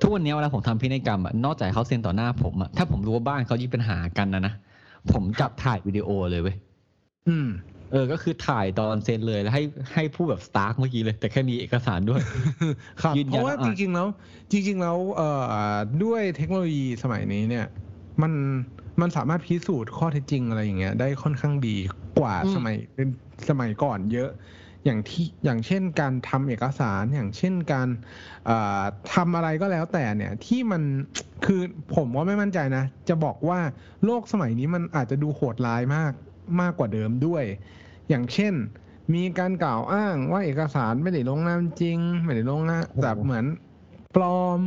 ทุกวันนี้เวลาผมทำพินัยกรรมอะนอกจากเขาเซ็นต่อหน้าผมอะถ้าผมรู้ว่าบ้านเขามีปัญหากันนะนะผมจับถ่ายวิดีโอเลยเว้ยอืม เออ ก็คือถ่ายตอนเซ็นเลยแล้วให้ให้พูดแบบสตาร์กเมื่อกี้เลย แต่แค่มีเอกสารด้วยครับยืนยันเพราะว่าว่าจริงๆแล้ว จริง ๆ แล้วเอ่อด้วยเทคโนโลยีสมัยนี้เนี่ย มันมันสามารถพิสูจน์ข้อเท็จจริงอะไรอย่างเงี้ยได้ค่อนข้างดีกว่าอืมสมัยสมัยก่อนเยอะ อย่างที่อย่างเช่นการทำเอกสารอย่างเช่นการเอ่อทำอะไรก็แล้วแต่เนี่ยที่มันคือผมว่าไม่มั่นใจนะ จะบอกว่าโลกสมัยนี้มันอาจจะดูโหดร้ายมากมากกว่าเดิมด้วย อย่างเช่น มีการกล่าวอ้างว่าเอกสารไม่ได้ลงนามจริง ไม่ได้ลงนามโอ้โหแบบเหมือนปลอม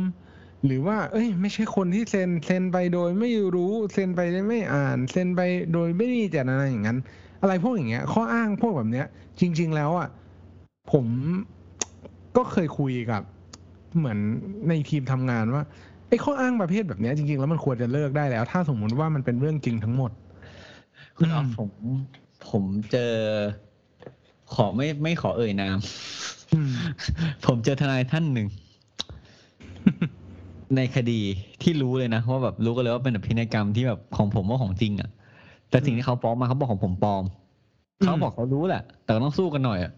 หรือว่า เอ้ย ไม่ใช่คนที่เซ็น เซ็นไปโดยไม่รู้ เซ็นไปโดยไม่อ่าน เซ็นไปโดยไม่มีเจตนาอย่างนั้น อะไรพวกอย่างเงี้ย ข้ออ้างพวกแบบเนี้ย จริง ๆ แล้วอะผมก็เคยคุยกับ เหมือนในทีมทำงานว่าไอ้ข้ออ้างประเภทแบบเนี้ยจริง ๆ แล้วมันควรจะเลิกได้แล้ว ถ้าสมมุติว่ามันเป็นเรื่องจริงทั้งหมดคุณออฟอืมผมผมเจอ ขอไม่ไม่ขอเอ่ยนามอืมผมเจอทนายท่านหนึ่ง ในคดีที่รู้เลยนะว่าแบบรู้กันเลยว่าเป็นแบบพินัยกรรมที่แบบของผมว่าของจริงอะ่ะ แต่สิ่งที่เขาฟ้องมาเขาบอกของผมปลอมอืมเขาบอกเขารู้แหละ แต่ก็ต้องสู้กันหน่อยอะ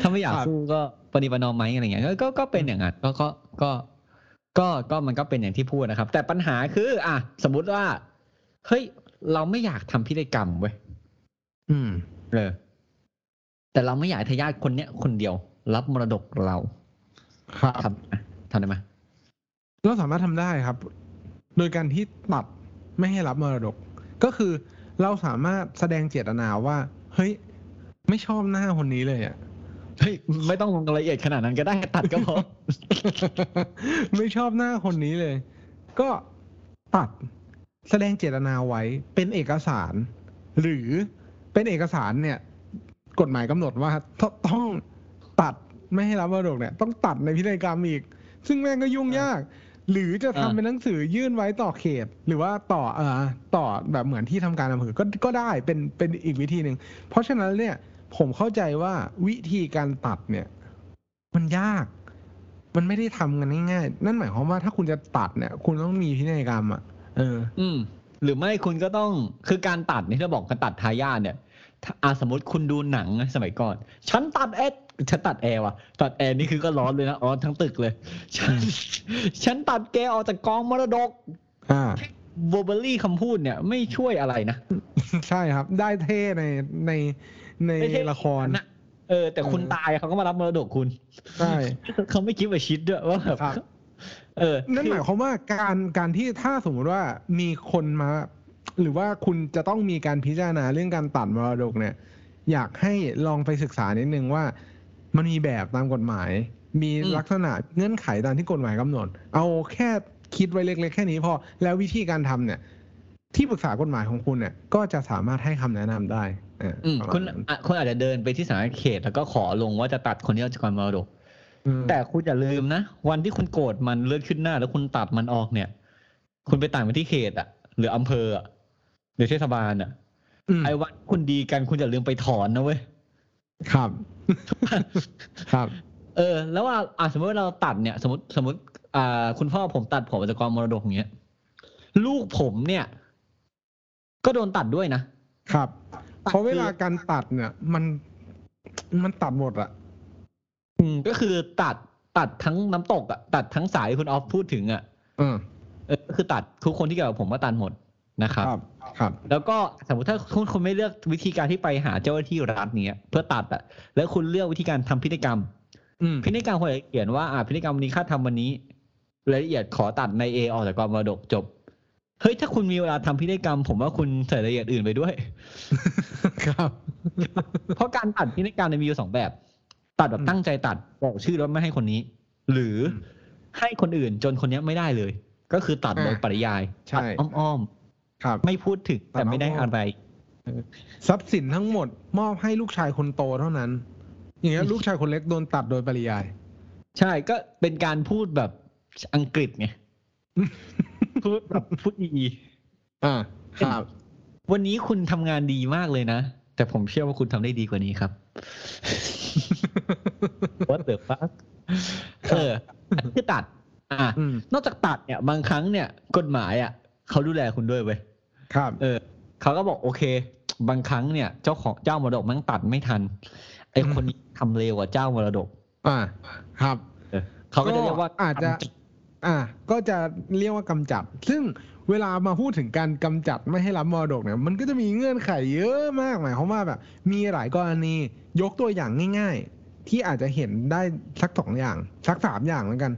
ถ้าไม่อยากครับสู้ก็ปฏิบัตินอมไหมอะไรเงี้ยก็ก็ก็เป็นอย่างนั้นก็ก็ก็ก็ก็มันก็เป็นอย่างที่พูดนะครับ แต่ปัญหาคือ อะสมมุติว่าเฮ้ยเราไม่อยากทำพินัยกรรมเว้ยอืมเออแต่เราไม่อยากให้ทายาทคนเนี้ยคนเดียว รับมรดกเรา ครับทำไหมทำได้ไหมเราสามารถทำได้ครับ โดยการที่ตัด ไม่ให้รับมรดก ก็คือเราสามารถแสดงเจตนาว่า เฮ้ย ไม่ชอบหน้าคนนี้เลยอะเฮ้ยไม่ต้องลงรายละเอียดขนาดนั้นก็ได้ตัดก็พอไม่ชอบหน้าคนนี้เลย ก็ตัดแสดงเจตนาไว้เป็นเอกสาร หรือเป็นเอกสารเนี่ย กฎหมายกำหนดว่าตต้องตัดไม่ให้รับมรดกเนี่ย ต้องตัดในพินัยกรรมอีก ซึ่งแม่งก็ยุ่งยาก หรือจะทำอ่าเป็นหนังสือยื่นไว้ต่อเขต หรือว่าต่อเอ่อต่อแบบเหมือนที่ทำการอำเภอก็ก็ได้เป็นเป็นอีกวิธีหนึ่งเพราะฉะนั้นเนี่ยผมเข้าใจว่าวิธีการตัดเนี่ย มันยาก มันไม่ได้ทำกันง่ายๆนั่นหมายความว่าถ้าคุณจะตัดเนี่ย คุณต้องมีพินัยกรรมอะเออ อืม หรือไม่คุณก็ต้องคือการตัดเนี่ยที่เราบอกการตัดทายาทเนี่ยถ้าอะสมมติคุณดูหนังนะสมัยก่อน ฉันตัดแอร์ ฉันตัดแอร์ว่ะ ตัดแอร์นี่คือก็ร้อนเลยนะร้อนทั้งตึกเลย ฉัน ฉันตัดแกออกจากกองมรดกอ่าโบเบอรี่คำพูดเนี่ยไม่ช่วยอะไรนะ ใช่ครับ ได้เท่ในในในไม่ใช่ละครนะเออ แต่คุณเออตายเขาก็มารับมรดกคุณ ใช่เขาไม่คิดว่าชิดด้วยว่าแบบครับเออ นั่นหมายความว่าการการที่ถ้าสมมุติว่ามีคนมา หรือว่าคุณจะต้องมีการพิจารณาเรื่องการตัดมรดกเนี่ย อยากให้ลองไปศึกษานิดนึงว่า มันมีแบบตามกฎหมาย มีอืมลักษณะเงื่อนไขตามที่กฎหมายกำหนด เอาแค่คิดไว้เล็ก ๆ แค่นี้พอ แล้ววิธีการทำเนี่ย ที่ปรึกษากฎหมายของคุณเนี่ย ก็จะสามารถให้คำแนะนำได้เอออืมประมาณคุณนั้นอะคุณอาจจะเดินไปที่สำนักเขตแล้วก็ขอลงว่าจะตัดคนที่เอาจากการมรดกอืมแต่คุณอย่าลืมนะ วันที่คุณโกรธมันเลือดขึ้นหน้า แล้วคุณตัดมันออกเนี่ย คุณไปต่างไปที่เขตอะ หรืออำเภออะหรือเทศบาลอะมไอ้วันคุณดีกันคุณอย่าลืมไปถอนนะเว้ยครับ ครับ เออ แล้วว่าอะสมมติว่าเราตัดเนี่ย สมมติสมมติ อ่า คุณพ่อผมตัดผมจากกองมรดกอย่างเงี้ย ลูกผมเนี่ย ก็โดนตัดด้วยนะ ครับตัดเพราะเวลาคือการตัดเนี่ย มันมันตัดหมดอะอืมก็คือตัดตัดทั้งน้ำตกอะตัดทั้งสายที่คุณออฟพูดถึงอะอืมเออก็คือตัดทุกคนที่เกี่ยวกับผมก็ตัดหมดนะครับ ครับครับแล้วก็สมมติถ้าคุณคุณไม่เลือกวิธีการที่ไปหาเจ้าหน้าที่รัฐเนี้ยเพื่อตัดอะแล้วคุณเลือกวิธีการทำพินัยกรรมอืมพินัยกรรมควรจะเขียนว่าอ่าพินัยกรรมวันนี้ค่าทำวันนี้รายละเอียดขอตัดในเอออกจากกองมรดกจบเฮ้ยถ้าคุณมีเวลาทำพินัยกรรม ผมว่าคุณใส่รายละเอียดอื่นไปด้วย ครับ เพราะการตัดพินัยกรรมเนี่ยมีอยู่สองแบบ ตัดแบบอืมตั้งใจตัดบอกชื่อแล้วไม่ให้คนนี้ หรืออมให้คนอื่นจนคนเนี้ยไม่ได้เลย ก็คือตัดโดยอ่าปริยายใช่ตัดอ้อม ครับๆไม่พูดถึงแต่ไม่ได้ตัดอ้อมๆอะไรทรัพย์สินทั้งหมดมอบให้ลูกชายคนโตเท่านั้น อย่างเงี้ยลูกชายคนเล็กโดนตัดโดยปริยาย ใช่ก็เป็นการพูดแบบอังกฤษไงพูดแบบพูดอีอ่าครับ วันนี้คุณทำงานดีมากเลยนะ แต่ผมเชื่อว่าคุณทำได้ดีกว่านี้ครับ What the fuck เอออันนี้คือตัด อะอืมนอกจากตัดเนี่ย บางครั้งเนี่ย กฎหมายอะเขาดูแลคุณด้วยเว้ย ครับเออเขาก็บอกโอเค บางครั้งเนี่ย เจ้าของเจ้ามรดกแมันตัดไม่ทัน ไอ้คนนี้ทำเร็วกว่าเจ้ามรดก อ่าครับเออเขาก็จะเรียกว่าอาจจะ อ่า ก็จะเรียกว่ากำจัด ซึ่งเวลามาพูดถึงการกำจัดไม่ให้รับมรดกเนี่ย มันก็จะมีเงื่อนไขเยอะมากหมายความว่าแบบ มีหลายกรณียกตัวอย่างง่าย ๆ ที่อาจจะเห็นได้สักสองอย่างสักสามอย่างแล้วกัน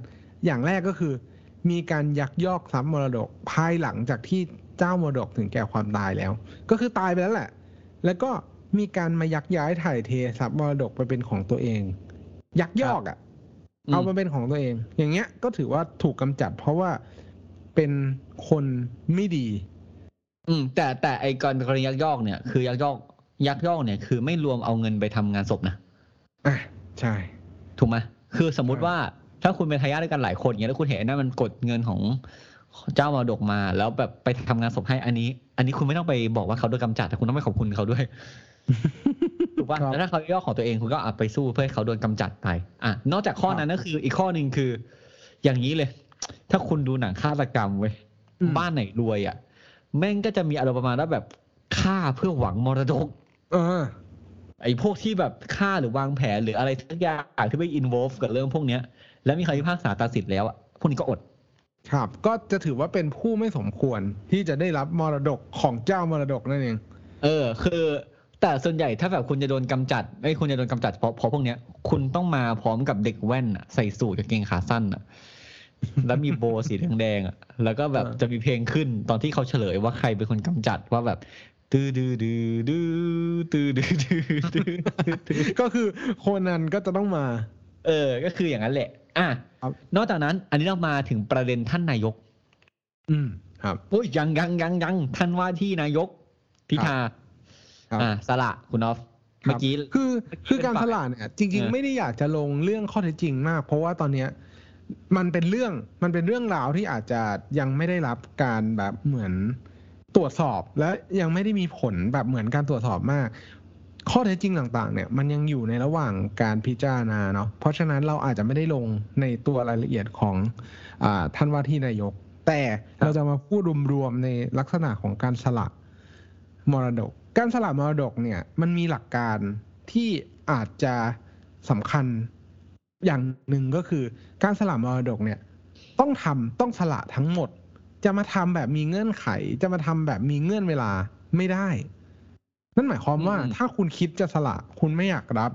อย่างแรกก็คือ มีการยักยอกทรัพย์มรดกภายหลังจากที่ เจ้ามรดกถึงแก่ความตายแล้ว ก็คือตายไปแล้วแหละ แล้วก็มีการมายักย้ายถ่ายเททรัพย์มรดกไปเป็นของตัวเอง ยักยอกอะ เอามาเป็นของตัวเอง อย่างเงี้ยก็ถือว่าถูกกำจัด เพราะว่าเป็นคนไม่ดี อืม แต่แต่ไอ้กรณียักยอกเนี่ยคือยักยอก ยักยอกเนี่ย คือไม่รวมเอาเงินไปทำงานศพนะอะใช่ ถูกไหมคือสมมุติใช่ว่าถ้าคุณเป็นทายาทด้วยกันหลายคนอย่างเงี้ยแล้วคุณเห็นไอ้นั่นมันกดเงินของ เจ้ามรดกมา แล้วแบบไปทำงานศพให้อันนี้ อันนี้คุณไม่ต้องไปบอกว่าเขาโดนกำจัดแต่คุณต้องไปขอบคุณเขาด้วยถูกป่ะครับแล้วถ้าเขาย่อของตัวเองคุณก็เอาไปสู้เพื่อให้เขาโดนกำจัดไป อะนอกจากข้อนั้นก็คืออีกข้อหนึ่งคือ อย่างนี้เลย ถ้าคุณดูหนังฆาตกรรมเว้ยอืมบ้านไหนรวยอะแม่งก็จะมีอารมณ์ประมาณว่าแบบฆ่าเพื่อหวังมรดก เออ ไอ้พวกที่แบบฆ่าหรือวางแผนหรืออะไรทุกอย่างที่ไปอินวอลฟกับเรื่องพวกเนี้ย แล้วมีคำพิพากษาตัดสินแล้วอะพวกนี้ก็อด ครับ ก็จะถือว่าเป็นผู้ไม่สมควรที่จะได้รับมรดกของเจ้ามรดกนั่นเอง เออ คือ แต่ส่วนใหญ่ถ้าแบบคุณจะโดนกำจัดไอ้คุณจะโดนกำจัดเพราะเพราะพวกเนี้ย คุณต้องมาพร้อมกับเด็กแว่นอะใส่สูทกับเกงขาสั้นอะแล้วมีโบว์สีแดงๆอะ แล้วก็แบบจะมีเพลงขึ้นตอนที่เขาเฉลยว่าใครเป็นคนกำจัดว่าแบบตื้อดื้อดื้อดื้อตื้อดื้อดื้อดื้อดื้อก็คือโคนนั้นก็จะต้องมา เออ ก็คืออย่างนั้นแหละ อะครับนอกจากนั้น อันนี้เรามาถึงประเด็นท่านนายก อืม ครับโอ้ยยังยังยังยังท่านว่าที่นายกพิธาครับอ่าสละคุณออฟครัเมื่บอกี้คือคือการเป็นสฝ่ายลาดเนี่ยจริงเออๆไม่ได้อยากจะลงเรื่องข้อเท็จจริงมาก เพราะว่าตอนเนี้ยมันเป็นเรื่องมันเป็นเรื่องราวที่อาจจะยังไม่ได้รับการแบบเหมือนตรวจสอบและยังไม่ได้มีผลแบบเหมือนการตรวจสอบมาก ข้อเท็จจริงต่างๆเนี่ยมันยังอยู่ในระหว่างการพิจารณาเนาะเพราะฉะนั้นเราอาจจะไม่ได้ลงในตัวรายละเอียดของอาท่านว่าที่นายก แต่เราจะมาพูดรวมๆในลักษณะของการสละมรดก การสละมรดกเนี่ยมันมีหลักการที่อาจจะสำคัญอย่างหนึ่งก็คือการสละมรดกเนี่ยต้องทำต้องสละทั้งหมด จะมาทำแบบมีเงื่อนไข จะมาทำแบบมีเงื่อนเวลาไม่ได้ นั่นหมายความว่าอืมถ้าคุณคิดจะสละคุณไม่อยากรับ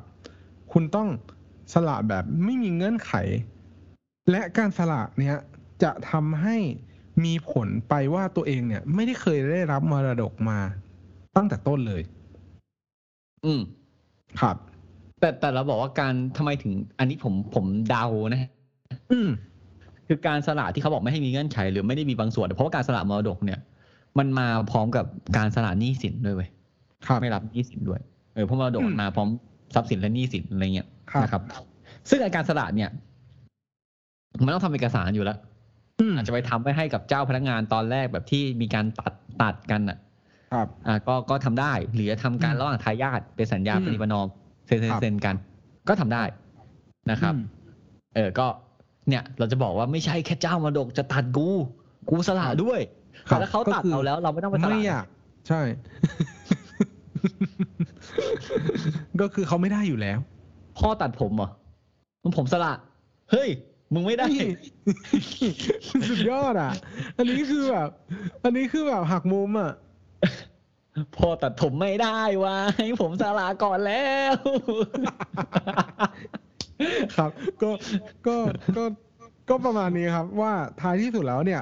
คุณต้องสละแบบไม่มีเงื่อนไข และการสละเนี้ยจะทำให้มีผลไปว่าตัวเองเนี่ย ไม่ได้เคยได้รับมรดกมาตั้งแต่ต้นเลย อืม ครับ แต่แต่เราบอกว่าการทำไมถึง อันนี้ผมผมเดานะอืมคือการสละที่เขาบอกไม่ให้มีเงื่อนไขหรือไม่ได้มีบางส่วน เพราะว่าการสละมรดกเนี่ย มันมาพร้อมกับการสละหนี้สินด้วยเว้ยครับ ไม่รับหนี้สินด้วยเออเพราะมรดกอืมมันมาพร้อมทรัพย์สินและหนี้สินอะไรเงี้ยครับนะครับ ซึ่งไอ้การสละเนี่ยมันต้องทำเอกสารอยู่แล้วอืมอาจจะไปทำไปให้กับเจ้าพนักงานตอนแรกแบบที่มีการตัดตัดกันอะ ครับอ่าก็ก็ทำได้ หรือจะทำการอืมระหว่างทายาทเป็นสัญญาอืมปณิประนอมเซ็นเซ็นครับเซ็นกัน ก็ทำได้นะครับอืมเออก็เนี่ย เราจะบอกว่าไม่ใช่แค่เจ้ามรดกจะตัดกูกูสละด้วยครับแล้วเขาตัดก็คือเอาแล้ว เราไม่ต้องไปสละไม่อยากใช่ ก็คือเขาไม่ได้อยู่แล้ว พ่อตัดผมเหรอมันผมสละ เฮ้ย มึงไม่ได้นี่สุดยอดอะ อันนี้คือแบบ อันนี้คือแบบหักมุมอะ พ่อตัดผมไม่ได้วะให้ผมสละก่อนแล้ว ครับ ก็ก็ก็ก็ประมาณนี้ครับ ว่าท้ายที่สุดแล้วเนี่ย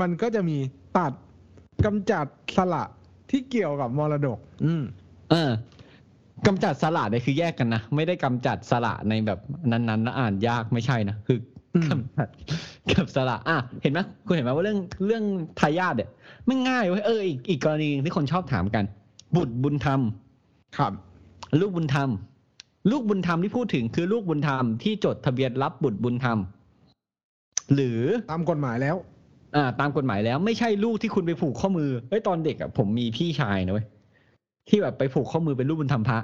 มันก็จะมีตัดกำจัดสละที่เกี่ยวกับมรดก อืม เออกำจัดสละเนี่ยคือแยกกันนะ ไม่ได้กำจัดสละในแบบนั้นๆแล้วอ่านยากไม่ใช่นะ คืออมกำจัดกับสละอะเห็นไหมคุณเห็นไหมว่าเรื่องเรื่องทายาทเนี่ยไม่ง่ายเว้ยเอออีกอีกกรณีหนึ่งที่คนชอบถามกัน บุตรบุญธรรม ครับ ลูกบุญธรรม ลูกบุญธรรมที่พูดถึงคือลูกบุญธรรมที่จดทะเบียนรับบุตรบุญธรรม หรือตามกฎหมายแล้ว อ่า ตามกฎหมายแล้วไม่ใช่ลูกที่คุณไปผูกข้อมือเฮ้ยตอนเด็กอะผมมีพี่ชายนะเว้ย ที่แบบไปผูกข้อมือเป็นลูกบุญธรรมพระ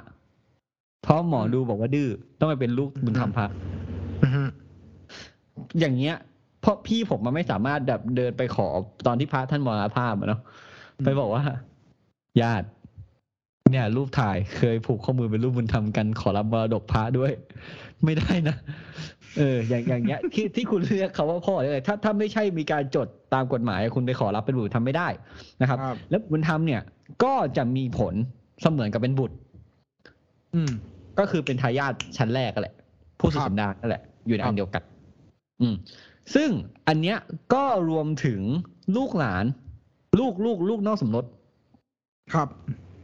เพราะหมอดูบอกว่าดื้อต้องไปเป็นลูกบุญธรรมพระอือฮึอย่างเงี้ย เพราะพี่ผมมันไม่สามารถแบบเดินไปขอตอนที่พระท่านมรณภาพอะเนาะไปบอกว่า ญาติ เนี่ย รูปถ่ายเคยผูกข้อมือเป็นรูปบุญธรรมกันขอรับมรดกพระด้วย ไม่ได้นะเออ อย่างอย่างเงี้ย ที่ที่คุณเรียกเขาว่าพ่อเลยถ้าถ้าไม่ใช่มีการจดตามกฎหมาย คุณไปขอรับเป็นบุตรธรรมไม่ได้นะครับครับ แล้วบุญธรรมเนี่ย ก็จะมีผลเสมือนกับเป็นบุตร อืม ก็คือเป็นทายาทชั้นแรกกันแหละ ผู้สืบครับสันดานนั่นแหละ อยู่ในครัอับนเดียวกัน อืม ซึ่งอันเนี้ยก็รวมถึงลูกหลาน ลูกลูกลูกนอกสมรสครับ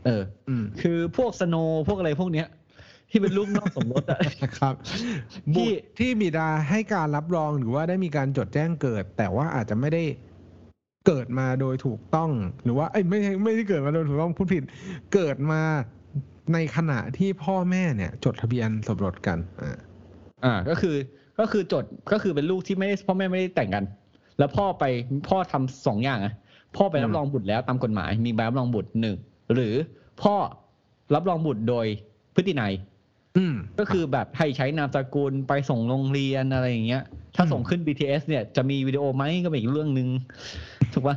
เอออืมคือพวกสโนว์พวกอะไรพวกเนี้ย ที่เป็นลูกนอกสมรสอะครับที่บุตรที่บิดาให้การรับรองหรือว่าได้มีการจดแจ้งเกิด แต่ว่าอาจจะไม่ได้ เกิดมาโดยถูกต้อง หรือว่าเอ้ยไม่ใช่ไม่ได้เกิดมาโดยถูกต้องพูดผิด เกิดมาในขณะที่พ่อแม่เนี่ย จดทะเบียนสมรสกันอ่าอ่าก็คือก็คือจดก็คือเป็นลูกที่ไม่ได้พ่อแม่ไม่ได้แต่งกัน แล้วพ่อไปพ่อทำสองอย่างอะพ่อไปรับรองบุตรแล้วตามกฎหมาย มีใบรับรองบุตรหนึ่งหรือพ่อรับรองบุตรโดยพฤตินัยอืมก็คือแบบให้ใช้นามสกุลไปส่งโรงเรียนอะไรอย่างเงี้ย ถ้าอืมส่งขึ้น BTS เนี่ยจะมีวิดีโอไหมก็เป็นอีกเรื่องหนึ่งถูกปะ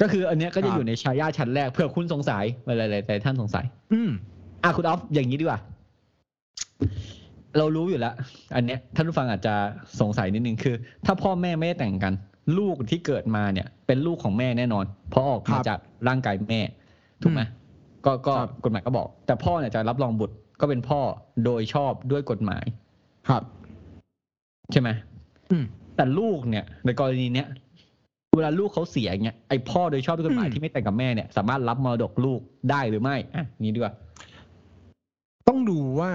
ก็คืออันเนี้ยก็ครัจะบอยู่ในชายาชั้นแรกเผื่อคุณสงสัยอะไรๆแต่ท่านสงสัย อืมอะคุณออฟอย่างนี้ดีกว่า เรารู้อยู่แล้ว อันเนี้ยท่านผู้ฟังอาจจะสงสัยนิดนึงคือ ถ้าพ่อแม่ไม่ได้แต่งกัน ลูกที่เกิดมาเนี่ย เป็นลูกของแม่แน่นอน เพราะออกครัมาบจากร่างกายแม่ถูกไหมอืมก็ก็ครับกฎหมายก็บอก แต่พ่อเนี่ยจะรับรองบุตรก็เป็นพ่อโดยชอบด้วยกฎหมาย ครับ ใช่ไหมอืม แต่ลูกเนี่ย ในกรณีเนี้ยเวลาลูกเขาเสียอย่างเงี้ยไอพ่อโดยชอบด้วยกฎหมายอืมที่ไม่แต่งกับแม่เนี่ยสามารถรับมรดกลูกได้หรือไม่อะอย่างนี้ดีกว่าต้องดูว่า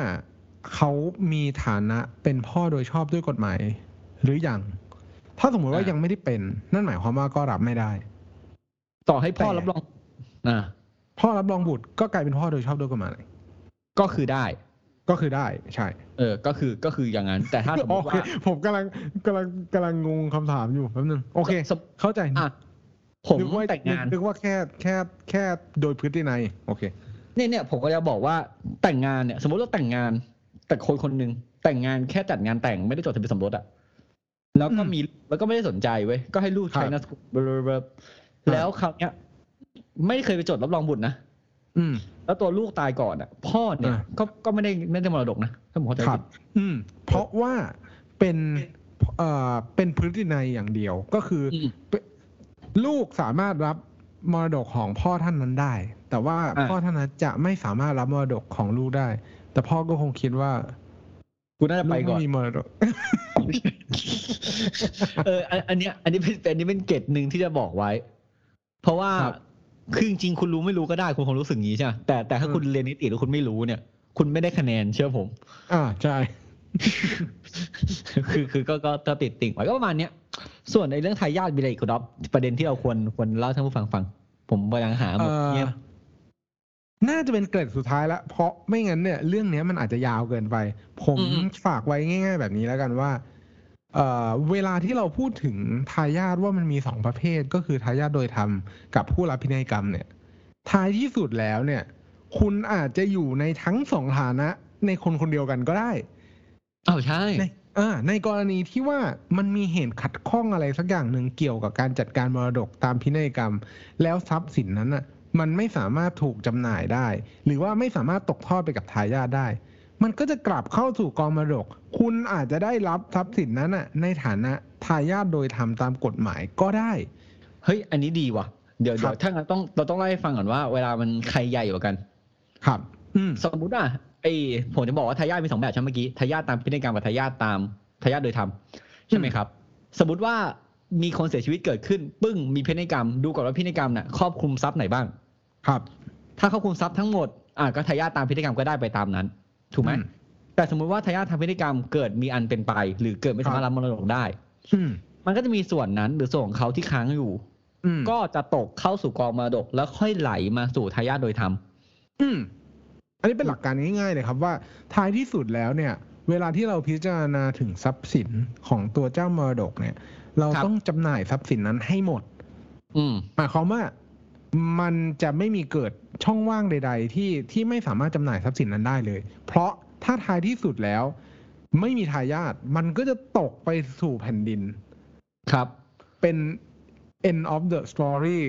เขามีฐานะเป็นพ่อโดยชอบด้วยกฎหมาย หรือยังถ้าสมมติว่าอ่ายัยังไม่ได้เป็น นั่นหมายความว่าก็รับไม่ได้ ต่อให้พ่อแต่รับรองอ่าพ่อรับรองบุตรก็กลายเป็นพ่อโดยชอบด้วยกฎหมายก็คือได้ ก็คือได้ใช่ เออ ก็คือก็คืออย่างนั้น แต่ถ้าสมมโอติเคว่า ผมกำลังกำลังกำลังงงคำถามอยู่แป๊บนึงโอเค สม เข้าใจอะผมนึกว่าแต่งงาน นึกว่าแค่แค่แค่โดยพฤตินัยโอเค เนี่ยเนี่ยผมก็จะบอกว่าแต่งงานเนี่ย สมมติเราแต่งงาน แต่คนคนหนึ่งแต่งงานแค่จัดงานแต่งไม่ได้จดทะเบียนสมรสอะแล้วก็อืมมีแล้วก็ไม่ได้สนใจเว้ยก็ให้ลูกครับใช้นามสกุลเบลอๆแล้วคราวเนี้ย ไม่เคยไปจดรับรองบุตรนะ อืม แล้วตัวลูกตายก่อนอะ พ่อเนี่ยอ่าก็ก็ไม่ได้ไม่ได้มรดกนะถ้าผมเข้าใจครัผิบดอืม เพราะว่าเป็นเอ่อเป็นพฤตินัยอย่างเดียวก็คืออมเป็นลูกสามารถรับมรดกของพ่อท่านนั้นได้ แต่ว่าอ่าพ่อท่านนั้นจะไม่สามารถรับมรดกของลูกได้ แต่พ่อก็คงคิดว่ากูน่าจะลูไปกก่อนไม่มีมรดกเอออันอันเนี้ยอันนี้เป็นอันนี้เป็นเกตหนึ่งที่จะบอกไว้ เพราะว่า ครับคือจริงๆคุณรู้ไม่รู้ก็ได้คุณคงรู้สึกงี้ใช่ไหมแต่แต่ถ้าอืมคุณเรียนนิติแล้วคุณไม่รู้เนี่ย คุณไม่ได้คะแนนเชื่อผม อ่าใช่ คือคือก็ก็ก็ติดติ่งไว้ก็ประมาณเนี้ย ส่วนในเรื่องทายาทมีอะไรอีกคุณอ๊อฟประเด็นที่เราควรควรเล่าให้ท่านผู้ฟังฟัง ผมกำลังหาหมดเอ่อเงียบ น่าจะเป็นเกร็ดสุดท้ายละเพราะไม่งั้นเนี่ย เรื่องเนี้ยมันอาจจะยาวเกินไป ผมอืม ฝากไว้ง่าย ๆ แบบนี้แล้วกันว่า เอ่อเวลาที่เราพูดถึงทายาทว่ามันมีสองประเภทก็คือทายาทโดยธรรมกับผู้รับพินัยกรรมเนี่ยท้ายที่สุดแล้วเนี่ย คุณอาจจะอยู่ในทั้งสองฐานะ ในคนคนเดียวกันก็ได้อ้าวใช่ในอ่าในกรณีที่ว่ามันมีเหตุขัดข้องอะไรสักอย่างหนึ่งเกี่ยวกับการจัดการมรดกตามพินัยกรรม แล้วทรัพย์สินนั้นน่ะ มันไม่สามารถถูกจำหน่ายได้ หรือว่าไม่สามารถตกทอดไปกับทายาทได้ มันก็จะกลับเข้าสู่กองมรดก คุณอาจจะได้รับทรัพย์สินนั้นน่ะ ในฐานะทายาทโดยทำตามกฎหมายก็ได้ เฮ้ย อันนี้ดีว่ะ เดี๋ยวครัเดี๋ยบวถ้างั้นต้องเราต้องเล่าให้ฟังก่อนว่า เวลามันใครใหญ่กว่ากัน ครับ อืมสมมุติอะไอผมจะบอกว่าทายาทมีสองแบบใช่ไหมเมื่อกี้ทายาทตามพินัยกรรมกับทายาทตามทายาทโดยธรรมใช่ไหมครับ สมมติว่ามีคนเสียชีวิตเกิดขึ้น ปึ้งมีพินัยกรรม ดูก่อนว่าพินัยกรรมน่ะครอบคลุมทรัพย์ไหนบ้าง ครับ ถ้าครอบคลุมทรัพย์ทั้งหมดอะก็ทายาทตามพินัยกรรมก็ได้ไปตามนั้น ถูกไหมอืมแต่สมมุติว่าทายาททางพินัยกรรมเกิดมีอันเป็นไป หรือเกิดไม่สามารถรับมรดกได้อืมมันก็จะมีส่วนนั้นหรือส่วนของเขาที่ค้างอยู่อืมก็จะตกเข้าสู่กองมรดก แล้วค่อยไหลมาสู่ทายาทโดยธรรมอืมอันนี้เป็นหลักการง่ายๆเลยครับว่าท้ายที่สุดแล้วเนี่ย เวลาที่เราพิจารณาถึงทรัพย์สินของตัวเจ้ามรดกเนี่ย เราครับต้องจำหน่ายทรัพย์สินนั้นให้หมดอืมหมายความว่า มันจะไม่มีเกิดช่องว่างใด ๆ ที่ที่ไม่สามารถจำหน่ายทรัพย์สินนั้นได้เลย เพราะถ้าท้ายที่สุดแล้ว ไม่มีทายาทมันก็จะตกไปสู่แผ่นดินครับ เป็น end of the story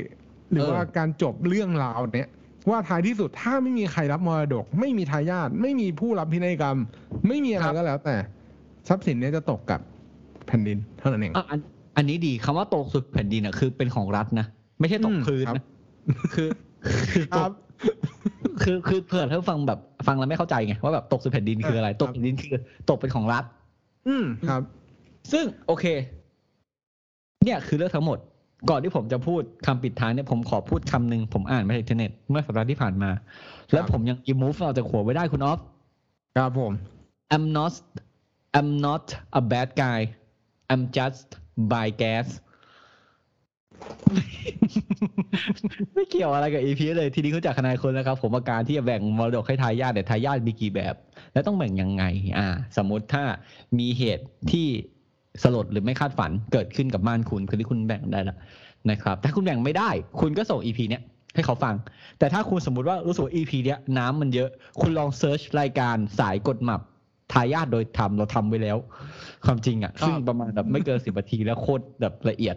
หรือเออว่าการจบเรื่องราวเนี้ยว่าท้ายที่สุดถ้าไม่มีใครรับมรดก ไม่มีทายาทไม่มีผู้รับพินัยกรรม ไม่มีอะไรก็แล้วแต่ ทรัพย์สินเนี้ยจะตกกับแผ่นดินเท่านั้นเองอะอันอันนี้ดีคำว่าตกสุดแผ่นดินอะคือเป็นของรัฐนะ ไม่ใช่ตกอืมพื้นครับนะ คือคือคตรักบคือคือเผื่อถ้าฟังแบบฟังแล้วไม่เข้าใจไงว่าแบบตกสุดแผ่นดินคืออะไรครับตกแผ่นดินคือ ตกเป็นของรัฐ อืมครับ ซึ่งโอเค เนี่ยคือเรื่องทั้งหมด ก่อนที่ผมจะพูดคำปิดท้ายเนี่ยผมขอพูดคำหนึ่งผมอ่านมาในอินเทอร์เน็ตเมื่อสัปดาห์ที่ผ่านมา แล้วผมยัง remove ออกจากหัวไว้ได้คุณออฟครับผม I'm not I'm not a bad guy I'm just by gas ไม่เกี่ยวอะไรกับ EP เลยทีนี้เขาจากคณะคนแล้วครับ ผมอาการที่จะแบ่งมรดกให้ทายาทแต่ยทายาทมีกี่แบบ และต้องแบ่งยังไง อ่า สมมติถ้ามีเหตุที่สลดหรือไม่คาดฝันเกิดขึ้นกับบ้านคุณคือที่คุณแบ่งได้แล้วนะครับ ถ้าคุณแบ่งไม่ได้ คุณก็ส่ง EP เนี้ยให้เขาฟัง แต่ถ้าคุณสมมติว่ารู้สึกว่า EP เนี้ยน้ำมันเยอะ คุณลอง search รายการสายกฎหมายทายาทโดยทำเราทำไว้แล้ว ความจริงอะครับซึ่งประมาณแบบไม่เกินสิบนาทีแล้วโคตรแบบละเอียด